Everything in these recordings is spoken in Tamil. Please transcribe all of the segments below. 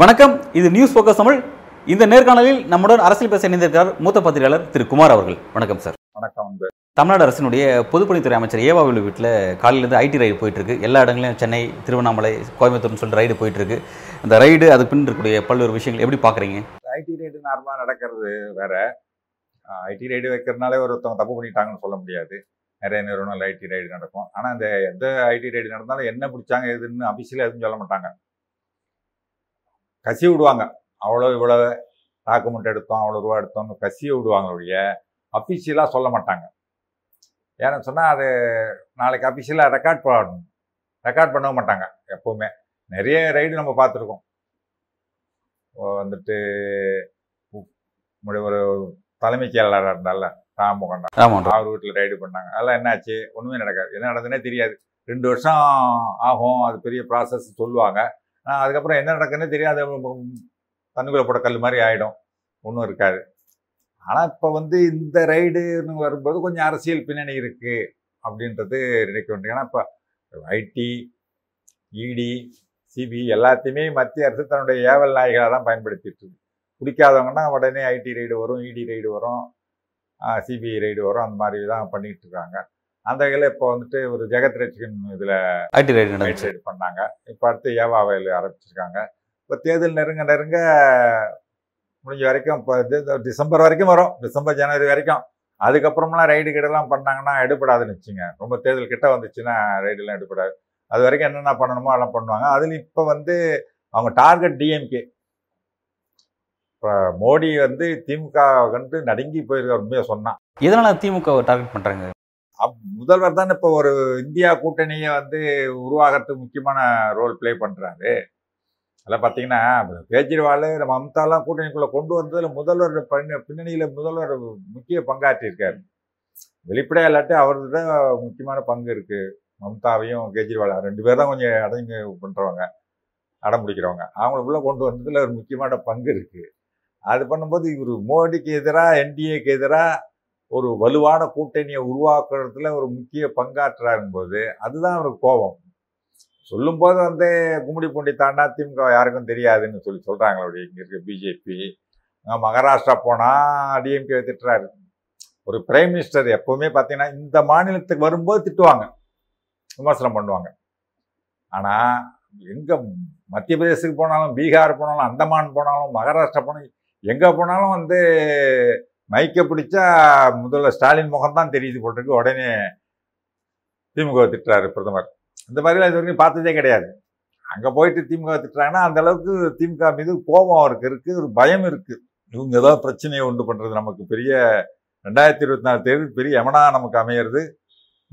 வணக்கம். இது நியூஸ் ஃபோக்கஸ் தமிழ். இந்த நேர்காணலில் நம்முடன் அரசியல் பேச இணைந்திருக்கிறார் மூத்த பத்திரிகையாளர் திரு குமார் அவர்கள். வணக்கம் சார். வணக்கம் தமிழ்நாடு அரசினுடைய பொதுப்பணித்துறை அமைச்சர் ஏவாவில் வீட்டில் காலையிலேருந்து ஐடி ரைடு போயிட்டு இருக்கு எல்லா இடங்களையும் சென்னை திருவண்ணாமலை கோயம்புத்தூர்னு சொல்லிட்டு ரைடு போயிட்டு இருக்கு அந்த ரைடு அது பின் இருக்கக்கூடிய பல்வேறு விஷயங்கள் எப்படி பார்க்குறீங்க? ஐடி ரைடு நார்மலாக நடக்கிறது வேற. ஐடி ரைடு வைக்கிறதுனாலே ஒருத்தவங்க தப்பு பண்ணிட்டாங்கன்னு சொல்ல முடியாது. நிறைய நிறுவனங்கள் ஐடி ரைடு நடக்கும். ஆனால் இந்த எந்த ஐடி ரைடு நடந்தாலும் என்ன பிடிச்சாங்க எதுன்னு அபிஷியலாக எதுவும் சொல்ல மாட்டாங்க. கசி விடுவாங்க. அவ்வளோ இவ்வளோ டாக்குமெண்ட் எடுத்தோம் அவ்வளோ ரூபா எடுத்தோம்னு கசியை விடுவாங்க ஒழிய அஃபிஷியலாக சொல்ல மாட்டாங்க. ஏன்னு சொன்னால் அது நாளைக்கு அஃபிஷியலாக ரெக்கார்ட் பண்ணணும் ரெக்கார்ட் பண்ணவும் மாட்டாங்க எப்போவுமே. நிறைய ரைடு நம்ம பார்த்துருக்கோம். வந்துட்டு ஒரு தலைமைச் செயலாளராக இருந்தால ஆமாம் அவர் வீட்டில் ரைடு பண்ணாங்க. அதெல்லாம் என்னாச்சு? ஒன்றுமே நடக்காது. என்ன நடந்ததுன்னே தெரியாது. ரெண்டு வருஷம் ஆகும். அது பெரிய ப்ராசஸ் சொல்லுவாங்க. ஆனால் அதுக்கப்புறம் என்ன நடக்குதுன்னே தெரியாது தண்ணுக்குள்ள போட்ட கல் மாதிரி ஆகிடும் ஒன்றும் இருக்காது. ஆனால் இப்போ வந்து இந்த ரைடுன்னு வரும்போது கொஞ்சம் அரசியல் பின்னணி இருக்குது அப்படின்றது நினைக்க வேண்டும் ஏன்னா இப்போ ஐடி இடி சிபி எல்லாத்தையுமே மத்திய அரசு தன்னுடைய ஏவல் நாய்களாக தான் பயன்படுத்திட்டு இருக்கு. பிடிக்காதவங்கன்னா உடனே ஐடி ரைடு வரும் இடி ரைடு வரும் சிபிஐ ரைடு வரும் அந்த மாதிரி தான் பண்ணிட்டு இருக்காங்க. அந்த வகையில் இப்போ வந்துட்டு ஒரு ஜெகத் ரட்சகன் இதில் ஐடி ரைடு நடந்துச்சு. ரைடு பண்ணாங்க. இப்போ அடுத்து ஏவா வயல் ஆரம்பிச்சிருக்காங்க. இப்போ தேர்தல் நெருங்க நெருங்க முடிஞ்ச வரைக்கும் இப்போ டிசம்பர் வரைக்கும் வரும். டிசம்பர் ஜனவரி வரைக்கும். அதுக்கப்புறம்லாம் ரைடு கிடலாம் பண்ணாங்கன்னா எடுபடாதுன்னு வச்சுங்க. ரொம்ப தேர்தல் கிட்ட வந்துச்சுன்னா ரைடுலாம் எடுபடாது. அது வரைக்கும் என்னென்ன பண்ணணுமோ அதெல்லாம் பண்ணுவாங்க. அதில் இப்போ வந்து அவங்க டார்கெட் டிஎம்கே இப்போ மோடி வந்து திமுக கண்டு நடுங்கி போயிருக்க உண்மையை சொன்னான் எதனால திமுக டார்கெட் பண்றாங்க? அப்- முதல்வர் தான் இப்போ ஒரு இந்தியா கூட்டணியை வந்து உருவாகிறதுக்கு முக்கியமான ரோல் ப்ளே பண்ணுறாரு அதில் பார்த்தீங்கன்னா கேஜ்ரிவால் நம்ம மம்தாலாம் கூட்டணிக்குள்ளே கொண்டு வந்ததில் முதல்வர் பின்ன- பின்னணியில முதல்வர் முக்கிய பங்காற்றியிருக்காரு வெளிப்படையாக இல்லாட்டி அவருக்கு தான் முக்கியமான பங்கு இருக்கு. மம்தாவையும் கேஜ்ரிவால் ரெண்டு பேர் தான் கொஞ்சம் அடங்கி பண்ணுறவங்க அடம் பிடிக்கிறவங்க அவங்களுக்குள்ள கொண்டு வந்ததில் ஒரு முக்கியமான பங்கு இருக்கு. அது பண்ணும்போது இவர் மோடிக்கு எதிராக என்டிஏக்கு எதிராக ஒரு வலுவான கூட்டணியை உருவாக்குறதுல ஒரு முக்கிய பங்காற்றுறாருங்க போது அதுதான் அவருக்கு கோபம். சொல்லும்போது வந்து கும்மிடி பூண்டி தாண்டா திமுக யாருக்கும் தெரியாதுன்னு சொல்லி சொல்றாங்களே அப்படி இங்க இருக்க பிஜேபி மகாராஷ்டிரா போனால் டிஎம்கே திட்டுறாரு. ஒரு பிரைம் மினிஸ்டர் எப்போவுமே பார்த்தீங்கன்னா இந்த மாநிலத்துக்கு வரும்போது திட்டுவாங்க. விமர்சனம் பண்ணுவாங்க. ஆனால் எங்கே மத்திய பிரதேசத்துக்கு போனாலும் பீகார் போனாலும் அந்தமான் போனாலும் மகாராஷ்டிரா போனாலும் எங்கே போனாலும் வந்து மைக்கை பிடிச்சா முதல்ல ஸ்டாலின் முகம் தான் தெரியுது போட்டிருக்கு உடனே திமுக திட்டுறாரு பிரதமர். இந்த மாதிரிலாம் இது வரைக்கும் பார்த்ததே கிடையாது. அங்கே போயிட்டு திமுக திட்டுறாங்கன்னா அந்த அளவுக்கு திமுக மீது கோபம் அவருக்கு இருக்குது ஒரு பயம் இருக்குது இவங்க ஏதாவது பிரச்சனையை உண்டு பண்ணுறது நமக்கு பெரிய ரெண்டாயிரத்தி இருபத்தி நாலு தேர்தல் பெரிய எமனா நமக்கு அமையிறது.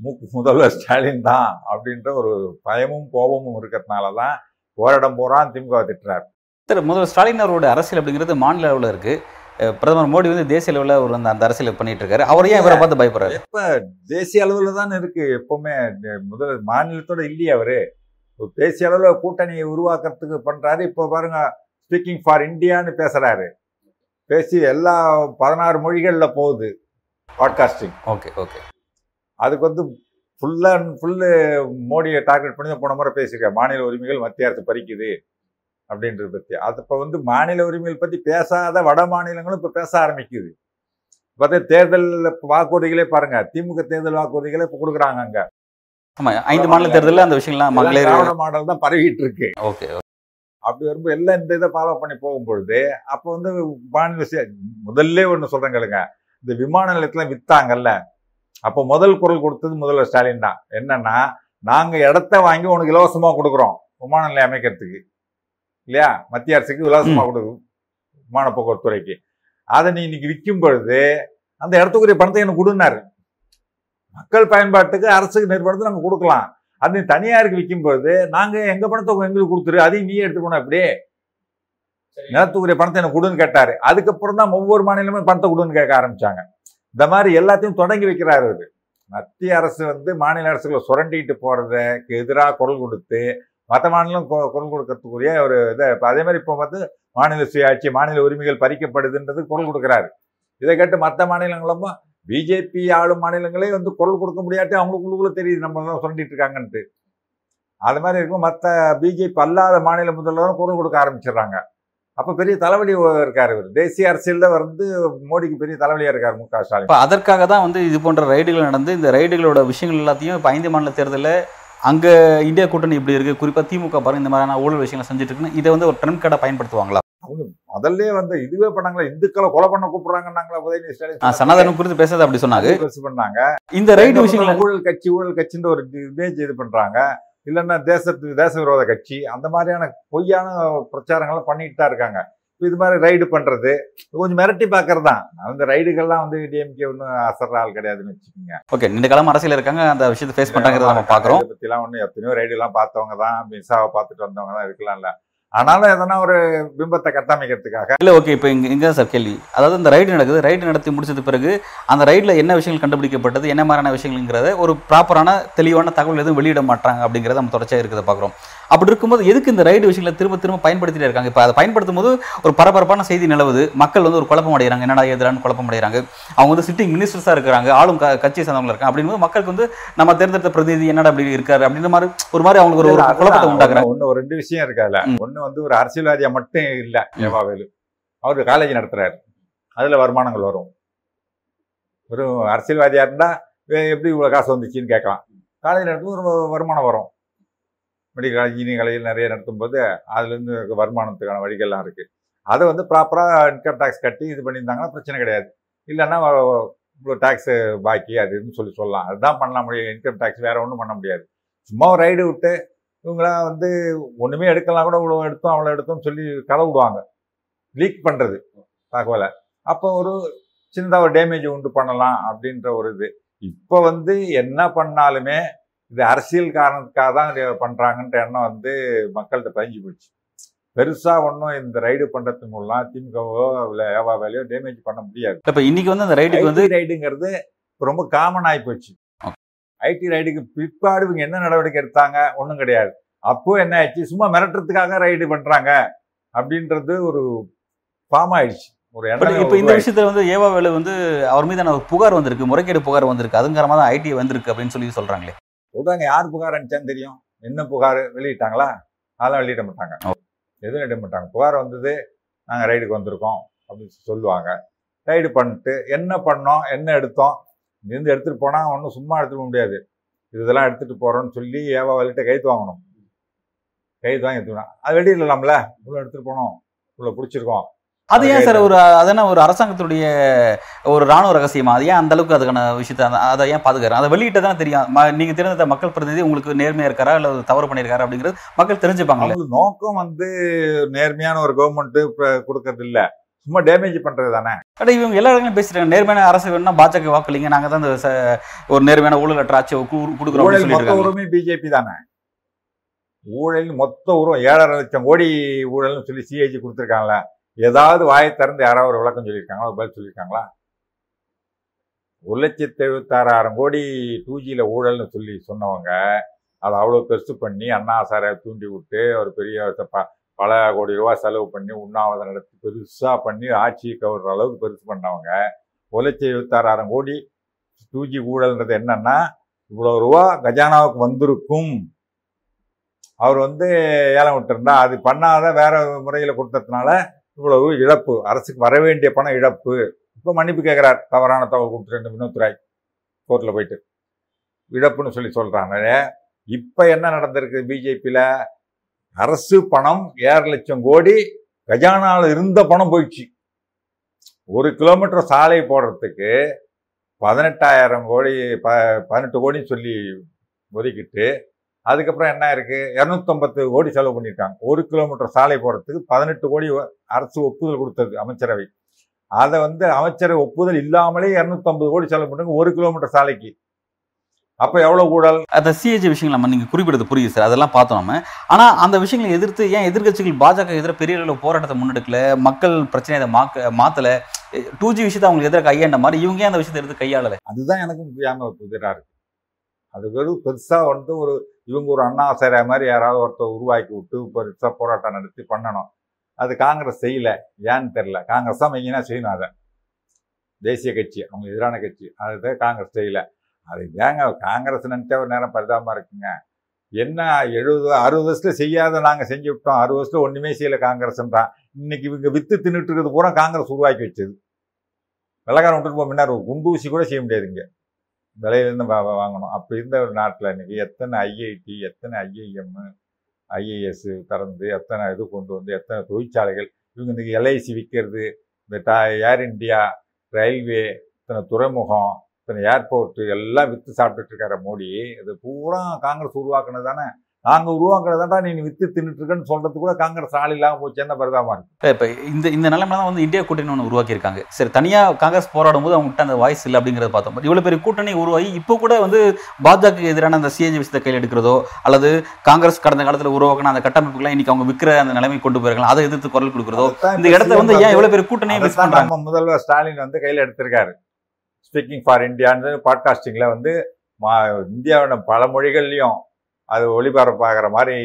மு முதல்வர் ஸ்டாலின் தான் அப்படின்ற ஒரு பயமும் கோபமும் இருக்கிறதுனால தான் போராடம் போகிறான் திமுக திட்டுறாரு. சார் முதல்வர் ஸ்டாலின் அவரோட அரசியல் அப்படிங்கிறது மாநில அளவில் இருக்கு. அஹ் பிரதமர் மோடி வந்து தேசிய அளவில் ஒரு அந்த அந்த அரசியலை பண்ணிட்டு இருக்காரு. அவர் ஏன் இவரை பார்த்து பயப்படுறாரு. எப்ப தேசிய அளவுல தான் இருக்கு எப்பவுமே முதல் மாநிலத்தோட இல்லையே அவரு. தேசிய அளவுல கூட்டணியை உருவாக்குறதுக்கு பண்றாரு. இப்போ பாருங்க ஸ்பீக்கிங் ஃபார் இந்தியான்னு பேசுறாரு. பேசி எல்லா பதினாறு மொழிகள்ல போகுது பாட்காஸ்டிங் ஓகே ஓகே. அதுக்கு வந்து ஃபுல் அண்ட் ஃபுல்லு மோடியை டார்கெட் பண்ணி தான் போன முறை பேசியிருக்காரு. மாநில உரிமைகள் மத்திய அரசு பறிக்குது. அப்படின்றத பத்தி. அது இப்போ வந்து மாநில உரிமைகள் பத்தி பேசாத வட மாநிலங்களும் இப்போ பேச ஆரம்பிக்குது. பார்த்தா தேர்தல் வாக்குறுதிகளே பாருங்க திமுக தேர்தல் வாக்குறுதிகளே இப்போ கொடுக்குறாங்க அங்க. ஆமா ஐந்து மாநில தேர்தலில் அந்த விஷயங்கள்லாம் மகளிர் மாடல் தான் பரவிட்டு இருக்கு. ஓகே அப்படி வரும்போது எல்லாம் இந்த இதை ஃபாலோ பண்ணி போகும்பொழுது அப்போ வந்து மாநில முதல்ல ஒன்று சொல்றேன் கேளுங்க. இந்த விமான நிலையத்துல வித்தாங்கல்ல அப்போ முதல் குரல் கொடுத்தது முதல்வர் ஸ்டாலின் தான். என்னன்னா நாங்க இடத்த வாங்கி உனக்கு இலவசமா கொடுக்குறோம் விமான நிலையம் அமைக்கிறதுக்கு. இல்லையா? மத்திய அரசுக்கு இலவசமா கொடுக்கும் விமான போக்குவரத்து துறைக்கு அதை நீ இன்னைக்கு விற்கும் பொழுது அந்த இடத்துக்குரிய பணத்தை எனக்கு கொடுனாரு மக்கள் பயன்பாட்டுக்கு அரசுக்கு நிறுவனத்தை நாங்கள் கொடுக்கலாம். அது நீ தனியாருக்கு விற்கும் பொழுது நாங்க எங்க பணத்தை எங்களுக்கு கொடுத்துரு அதையும் நீ எடுத்துக்கணும் அப்படியே. நிலத்துக்குரிய பணத்தை எனக்கு கொடுன்னு கேட்டாரு. அதுக்கப்புறம் தான் ஒவ்வொரு மாநிலமும் பணத்தை கொடுன்னு கேட்க ஆரம்பிச்சாங்க. இந்த மாதிரி எல்லாத்தையும் தொடங்கி வைக்கிறாரு அவரு. மத்திய அரசு வந்து மாநில அரசுகளை சுரண்டிட்டு போறதுக்கு எதிராக குரல் கொடுத்து மற்ற மாநிலம் குரல் கொடுக்கறதுக்குரிய ஒரு இதை இப்போ அதே மாதிரி இப்போ வந்து மாநில சுயாட்சி மாநில உரிமைகள் பறிக்கப்படுதுன்றது குரல் கொடுக்குறாரு. இதை கேட்டு மற்ற மாநிலங்களும் பிஜேபி ஆளும் மாநிலங்களே வந்து குரல் கொடுக்க முடியாட்டி அவங்களுக்குள்ளுக்குள்ள தெரியுது நம்ம சொல்லிட்டு இருக்காங்கன்ட்டு. அது மாதிரி இருக்கும். மற்ற பிஜேபி அல்லாத மாநில முதல்வரும் குரல் கொடுக்க ஆரம்பிச்சிடுறாங்க. அப்ப பெரிய தலைவலி இருக்காரு இவர். தேசிய அரசியலில் வந்து மோடிக்கு பெரிய தலைவலியா இருக்கார் மு க ஸ்டாலின். இப்போ அதற்காக தான் வந்து இது போன்ற ரைடுகள் நடந்து இந்த ரைடுகளோட விஷயங்கள் எல்லாத்தையும் இப்போ ஐந்து மாநில தேர்தலில் அங்கே இந்தியா கூட்டணி இப்படி இருக்குது குறிப்பாக திமுக பாருங்க இந்த மாதிரியான ஊழல் விஷயங்களை செஞ்சுட்டு இருக்குன்னு இதை வந்து ஒரு ட்ரெண்ட் கார்டாக பயன்படுத்துவாங்களா? முதல்ல வந்து இதுவே பண்ணாங்களா இந்துக்களை கொலை பண்ண கூப்பிடுறாங்கன்னாங்களா உதயநிதி ஸ்டாலின். சனாதனம் குறித்து பேசுறது அப்படி சொன்னாங்க. பண்ணாங்க. இந்த ரைடு விஷயங்களை ஊழல் கட்சி ஊழல் கட்சின்ற ஒரு இமேஜ் இது பண்றாங்க. இல்லைன்னா தேசத்துக்கு தேச விரோத கட்சி அந்த மாதிரியான பொய்யான பிரச்சாரங்களை பண்ணிட்டு தான் இருக்காங்க. இது மாதிரி ரைடு பண்றது. கொஞ்சம் மிரட்டி பாக்குறது தான் அந்த ரைடுகள்லாம் வந்து டிஎம்கே ஒன்றும் அசர்ற ஆள் கிடையாதுன்னு வச்சுக்கோங்க. ஓகே நீண்ட காலம் அரசியல் இருக்காங்க. அந்த விஷயத்தை ஃபேஸ் பண்ணுறாங்கிறத நம்ம பார்க்குறோம். இதை பத்திலாம் ஒன்றும் எத்தனையோ ரைடு எல்லாம் பார்த்தவங்க தான் மிஸ்ஸாவை பார்த்துட்டு வந்தவங்க தான் இருக்கலாம்ல. ஆனாலும் எதனா ஒரு பிம்பத்தை கட்டமைக்கிறதுக்காக. இல்லை ஓகே இப்போ இங்கே இங்கே சார் கேள்வி. அதாவது இந்த ரைடு நடக்குது. ரைடு நடத்தி முடிச்சது பிறகு அந்த ரைடில் என்ன விஷயங்கள் கண்டுபிடிக்கப்பட்டது என்ன மாதிரியான விஷயங்கள்ங்கிறத ஒரு ப்ராப்பரான தெளிவான தகவல் எதுவும் வெளியிட மாட்டாங்க அப்படிங்கிறத நம்ம தொடர்ச்சியாக இருக்கிறத பார்க்குறோம். அப்படி இருக்கும்போது எதுக்கு இந்த ரைடு விஷயங்களை திரும்ப திரும்ப பயன்படுத்திட்டே இருக்காங்க? இப்போ அதை பயன்படுத்தும் போது ஒரு பரபரப்பான செய்தி நிலவுது. மக்கள் வந்து ஒரு குழப்பம் அடைகிறாங்க. என்னடா எதிரான குழப்பம் அடைகிறாங்க. அவங்க வந்து சிட்டிங் மினிஸ்டர்ஸாக இருக்கிறாங்க. ஆளும் க கட்சியை சேர்ந்தவங்க இருக்காங்க. அப்படிங்கும்போது மக்களுக்கு வந்து நம்ம தேர்ந்தெடுத்த பிரதிநிதி என்னடா அப்படி இருக்காரு? அப்படின்ற மாதிரி ஒரு மாதிரி அவங்களுக்கு ஒரு குழப்பத்தை உண்டாக்குறாங்க. ஒன்னு ஒரு ரெண்டு விஷயம் இருக்காதுல. ஒண்ணு வந்து ஒரு அரசியல்வாதியா மட்டும் இல்ல ஏவாவேலு அவரு காலேஜ் நடத்துறாரு. அதுல வருமானங்கள் வரும். ஒரு அரசியல்வாதியா இருந்தா வே- எப்படி இவ்வளவு காசு வந்துச்சுன்னு கேட்கலாம். காலேஜ் நடத்தும் ஒரு வருமானம் வரும். மெடிக்கல் காலேஜ் இன்ஜினியரிங் காலேஜ் நிறைய நடத்தும் போது வருமானத்துக்கான வழிகள்லாம் இருக்குது அதை வந்து ப்ராப்பராக இன்கம் டேக்ஸ் கட்டி இது பண்ணியிருந்தாங்கன்னா பிரச்சனை கிடையாது. இல்லைன்னா இவ்வளோ டேக்ஸு பாக்கி அது இதுன்னு சொல்லி சொல்லலாம். அதுதான் பண்ண முடியும். இன்கம் டேக்ஸ் வேறு ஒன்றும் பண்ண முடியாது. சும்மா ஒரு ரைடு விட்டு இவங்களாம் வந்து ஒன்றுமே எடுக்கலாம் கூட இவ்வளோ எடுத்தோம் அவ்வளோ எடுத்தோம்னு சொல்லி கதை விடுவாங்க. லீக் பண்ணுறது தகவலை. அப்போ ஒரு சின்னதாக ஒரு டேமேஜ் உண்டு பண்ணலாம் அப்படின்ற ஒரு இது. இப்போ வந்து என்ன பண்ணாலுமே இது அரசியல் காரணத்துக்காக தான் இதை பண்றாங்கன்ற எண்ணம் வந்து மக்கள்கிட்ட பதிஞ்சு போச்சு. பெருசா ஒன்றும் இந்த ரைடு பண்றது மூலம் திமுகவோ இல்லை ஏவா வேலையோ டேமேஜ் பண்ண முடியாது. இப்போ இன்னைக்கு வந்து அந்த ரைடுக்கு வந்து ரைடுங்கிறது ரொம்ப காமன் ஆகி போச்சு. ஐடி ரைடுக்கு பிற்பாடு இவங்க என்ன நடவடிக்கை எடுத்தாங்க? ஒன்றும் கிடையாது. அப்போ என்ன ஆயிடுச்சு? சும்மா மிரட்டுறதுக்காக ரைடு பண்றாங்க அப்படின்றது ஒரு ஃபார்ம் ஆயிடுச்சு. ஒரு இப்போ இந்த. விஷயத்துல வந்து ஏவா வேலு வந்து அவர் மீதான ஒரு புகார் வந்திருக்கு முறைகேடு புகார் வந்திருக்கு. அதுங்கிறமா தான் ஐடி வந்திருக்கு அப்படின்னு சொல்லி சொல்றாங்களே. சொல்கிறாங்க யார் புகார் அனுப்பிச்சான்னு தெரியும். என்ன புகார் வெளியிட்டாங்களா? அதெல்லாம் வெளியிட மாட்டாங்க. எதுவும் வெளியிட மாட்டாங்க. புகார் வந்தது நாங்கள் ரைடுக்கு வந்திருக்கோம் அப்படின்னு சொல்லுவாங்க. ரைடு பண்ணிட்டு என்ன பண்ணோம் என்ன எடுத்தோம்? இருந்து எடுத்துகிட்டு போனால் ஒன்றும் சும்மா எடுத்துகிட்டு போக முடியாது. இதெல்லாம் எடுத்துகிட்டு போகிறோன்னு சொல்லி ஏவா வலிட்ட கைத்து வாங்கணும். கைத்து வாங்கி எடுத்துக்கணும். அது வெளியிடலாம்ல. இவ்வளோ எடுத்துகிட்டு போனோம். இவ்வளோ பிடிச்சிருக்கோம். அது ஏன் சார் ஒரு அதன ஒரு அரசாங்கத்துடைய ஒரு ராணுவ ரகசியமா? அது ஏன் அந்த அளவுக்கு அதுக்கான விஷயத்தை அதை ஏன் பாதுகாக்கிறேன் அதை வெளியிட்ட தானே தெரியும். நீங்க தேர்ந்தெடுத்த மக்கள் பிரதிநிதி உங்களுக்கு நேர்மையா இருக்காரா? இல்ல தவறு பண்ணியிருக்காரா? அப்படிங்கிறது மக்கள் அவங்களுக்கு நோக்கம் வந்து நேர்மையான ஒரு கவர்மெண்ட் கொடுக்கறது இல்ல. சும்மா டேமேஜ் பண்றது தானே. அட இவங்க எல்லா இடங்களும் பேசிட்டாங்க. நேர்மையான அரசு வேணும்னா பாஜக வாக்களிங்க. நாங்க தான் ஒரு நேர்மையான ஊழல் அற்ற ஆட்சியை கு- கொடுக்குறோம் மொத்த உரிமை பிஜேபி தானே. ஊழல் மொத்த உருவம் ஏழரை லட்சம் கோடி ஊழல்னு சொல்லி சிஐஜி கொடுத்துருக்காங்களா ஏதாவது வாயை திறந்து யாராவது ஒரு விளக்கம் சொல்லியிருக்காங்களா? ஒரு பதில் சொல்லியிருக்காங்களா? ஒரு லட்சத்தி எழுபத்தாறாயிரம் கோடி டூ ஜியில் ஊழல்னு சொல்லி சொன்னவங்க அதை அவ்வளோ பெருசு பண்ணி அண்ணா சாரை தூண்டி விட்டு ஒரு பெரிய ப- பல கோடி ரூபா செலவு பண்ணி உண்ணாவிரதம் நடத்தி பெருசாக பண்ணி ஆட்சியை கவர்ற அளவுக்கு பெருசு பண்ணவங்க ஒரு லட்சத்தி எழுபத்தாறாயிரம் கோடி டூ ஜி ஊழல்ன்றது என்னன்னா இவ்வளோ ரூபா கஜானாவுக்கு வந்திருக்கும். அவர் வந்து ஏலம் விட்டுருந்தா அது பண்ணாத வேற முறையில் கொடுத்ததுனால இவ்வளவு இழப்பு அரசுக்கு வர வேண்டிய பணம் இழப்பு. இப்போ மன்னிப்பு கேட்குறார் தவறான தகவல் கொடுத்துட்டு வினோத் ராய் கோர்ட்டில் போயிட்டு. இழப்புன்னு சொல்லி சொல்கிறாங்க இப்போ என்ன நடந்திருக்கு பிஜேபியில் அரசு பணம் ஏழு லட்சம் கோடி கஜானாவில் இருந்த பணம் போயிடுச்சு. ஒரு கிலோமீட்டர் சாலை போடுறதுக்கு பதினெட்டாயிரம் கோடி ப பதினெட்டு கோடின்னு சொல்லி ஒதுக்கிட்டு அதுக்கப்புறம் என்ன இருக்கு? இரநூத்தம்பத்து கோடி செலவு பண்ணியிருக்காங்க. ஒரு கிலோமீட்டர் சாலை போடுறதுக்கு பதினெட்டு கோடி அரசு ஒப்புதல் கொடுத்தது அமைச்சரவை. அதை வந்து அமைச்சரவை ஒப்புதல் இல்லாமலே இரநூத்தம்பது கோடி செலவு பண்ணுங்க ஒரு கிலோமீட்டர் சாலைக்கு. அப்ப எவ்வளவு ஊழல்? அந்த சிஏஜி விஷயங்கள் நம்ம நீங்க குறிப்பிடுறது புரியுது சார். அதெல்லாம் பார்த்தோம் நம்ம. ஆனா அந்த விஷயங்களை எதிர்த்து ஏன் எதிர்க்கட்சிகள் பாஜக எதிராக பெரிய அளவில் போராட்டத்தை முன்னெடுக்கல? மக்கள் பிரச்சனையை அதை மாக்க மாத்தல. டூ ஜி விஷயத்தை அவங்களுக்கு எதிராக கையாண்ட மாதிரி இவங்க அந்த விஷயத்தை எடுத்து கையாளல? அதுதான் எனக்கும் புரியாம புதிரா இருக்கு. அது வெறும் பெருசா வந்து ஒரு இவங்க ஒரு அண்ணா சேர மாதிரி யாராவது ஒருத்தர் உருவாக்கி விட்டு பெருசாக போராட்டம் நடத்தி பண்ணணும். அது காங்கிரஸ் செய்யல. ஏன்னு தெரியல. காங்கிரஸ் தான் மெயினாக செய்யணும் அதை. தேசிய கட்சி அவங்க எதிரான கட்சி. அதுதான் காங்கிரஸ் செய்யலை. அது ஏங்க காங்கிரஸ் நினச்சா ஒரு நேரம் பரிதாபமாக இருக்குங்க. என்ன எழுபது அறுபது வருஷத்தில் செய்யாத நாங்கள் செஞ்சு விட்டோம். அறுபது வருஷத்தில் ஒன்றுமே செய்யல காங்கிரஸ்ன்றான். இன்னைக்கு இவங்க வித்து தின்னுட்டு இருக்கிறது பூரா காங்கிரஸ் உருவாக்கி வச்சது. வெள்ளக்காரன் விட்டுட்டு போக முன்னாடி ஒரு குண்டு கூட செய்ய முடியாதுங்க விலையிலேருந்து வா வாங்கணும். அப்படி இருந்த ஒரு நாட்டில் இன்றைக்கி எத்தனை ஐஐடி எத்தனை ஐஐஎம் ஐஏஎஸ் திறந்து எத்தனை இது கொண்டு வந்து எத்தனை தொழிற்சாலைகள் இவங்க இன்றைக்கி எல்ஐசி விற்கிறது இந்த டா ஏர் இண்டியா ரயில்வே இத்தனை துறைமுகம் இத்தனை ஏர்போர்ட்டு எல்லாம் விற்று சாப்பிட்டுட்டு இருக்கிற மோடி. இது பூரா காங்கிரஸ் உருவாக்குனது தானே? நாங்கள் உருவாக்குனதாண்டா நீ விற்று தின்னுட்டு இருக்கேன்னு சொல்றது கூட காங்கிரஸ் ஆள் இல்லாமல் போச்சு. என்ன பரிதாபமா இருக்கு? இப்போ இந்த இந்த நிலைமையில தான் வந்து இந்தியா கூட்டணி ஒன்று உருவாக்கியிருக்காங்க. சரி தனியாக காங்கிரஸ் போராடும் போது அவங்ககிட்ட அந்த வாய்ஸ் இல்லை அப்படிங்கிறத பார்த்தோம். பட் இவ்வளோ பெரிய கூட்டணி உருவாகி இப்போ கூட வந்து பாஜக எதிரான அந்த சிஏஜி விஷயத்தை கையில் எடுக்கிறதோ அல்லது காங்கிரஸ் கடந்த காலத்தில் உருவாக்கின அந்த கட்டமைப்புகளை இன்னைக்கு அவங்க விற்கிற அந்த நிலைமை கொண்டு போயிருக்கலாம். அதை எதிர்த்து குரல் கொடுக்கிறதோ இந்த இடத்த வந்து ஏன் இவ்வளோ பெரிய கூட்டணியை மிஸ் பண்ணுறாங்க முதல்வர் ஸ்டாலின் வந்து கையில் எடுத்திருக்காரு. ஸ்பீக்கிங் ஃபார் இந்தியான்னு பாட்காஸ்டிங்கில் வந்து மா இந்தியாவோட பல மொழிகள்லையும் அது ஒளிபரப்பாகிற மாதிரி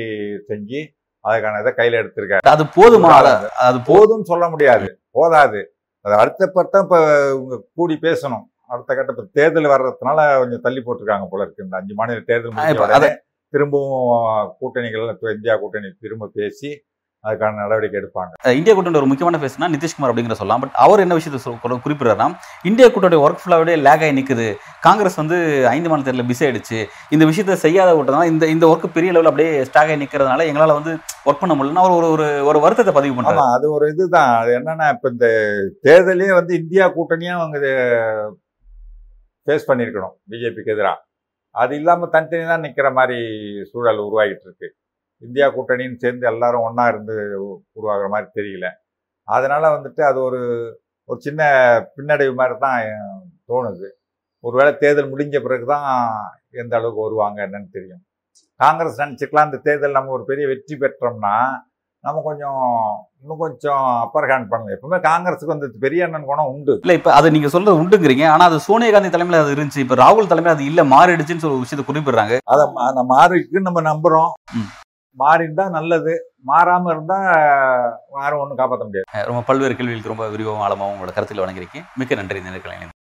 செஞ்சு அதுக்கான இதை கையில் எடுத்திருக்காரு. அது போதுமா? அது- அது போ போதும்னு சொல்ல முடியாது. போதாது. அது அடுத்த பட்டம் இப்போ கூடி பேசணும். அடுத்த கட்ட தேர்தல் வர்றதுனால கொஞ்சம் தள்ளி போட்டிருக்காங்க போல இருக்கு. இந்த அஞ்சு மாநில தேர்தல் திரும்பவும் கூட்டணிகள் இந்தியா கூட்டணி திரும்ப பேசி அதுக்கான நடவடிக்கை எடுப்பாங்க. இந்தியா கூட்டணி ஒரு முக்கியமான பேசுனா நிதிஷ்குமார் அப்படிங்கிற சொல்லலாம் பட் அவர் என்ன விஷயத்தை குறிப்பிடுறாருன்னா இந்தியா கூட்டணி ஒர்க் ஃபுல்லாகவே லேக் ஆகி நிற்குது காங்கிரஸ் வந்து ஐந்து மாநில தேர்தலில் பிஸி ஆயிடுச்சு. இந்த விஷயத்தை செய்யாத விட்டதுனால இந்த இந்த ஒர்க் பெரிய லெவலில் அப்படியே ஸ்டாக் ஆகி நிற்கிறதுனால எங்களால் வந்து ஒர்க் பண்ண முடியலன்னு அவர் ஒரு ஒரு ஒரு வருத்தத்தை பதிவு பண்றாரு. அது ஒரு இதுதான். அது என்னன்னா இப்ப இந்த தேர்தலே வந்து இந்தியா கூட்டணியா அவங்க ஃபேஸ் பண்ணியிருக்கணும். பிஜேபிக்கு எதிராக அது இல்லாம தனித்தனி தான் நிக்கிற மாதிரி சூழல் உருவாகிட்டு இருக்கு. இந்தியா கூட்டணின்னு சேர்ந்து எல்லாரும் ஒண்ணா இருந்து உருவாகுற மாதிரி தெரியல. அதனால வந்துட்டு அது ஒரு ஒரு சின்ன பின்னடைவு மாதிரி தான் தோணுது. ஒருவேளை தேர்தல் முடிஞ்ச பிறகு தான் எந்த அளவுக்கு வருவாங்க என்னன்னு தெரியும். காங்கிரஸ் நினச்சிக்கலாம் இந்த தேர்தல் நம்ம ஒரு பெரிய வெற்றி பெற்றோம்னா நம்ம கொஞ்சம் இன்னும் கொஞ்சம் அப்பர் ஹேண்ட் பண்ணலாம். எப்பவுமே காங்கிரஸுக்கு வந்து பெரிய அண்ணன் குணம் உண்டு. இல்ல இப்ப அது நீங்க சொல்றது உண்டுங்கிறீங்க. ஆனா அது சோனியா காந்தி தலைமையில அது இருந்துச்சு. இப்ப ராகுல் தலைமையில அது இல்ல மாறிடுச்சுன்னு சொல்லி ஒரு விஷயத்தை குறிப்பிடுறாங்க. அதை அந்த மாறிக்கு நம்ம நம்புறோம். ம். மாறிண்டா நல்லது. மாறாம இருந்தா யாரும் ஒன்றும் காப்பாற்ற முடியாது. ரொம்ப பல்வேறு கேள்விகளுக்கு ரொம்ப விரிவாகவும் ஆழமாகவும் உங்களோட கருத்தில் வழங்கியிருக்கேன் மிக்க நன்றி இந்த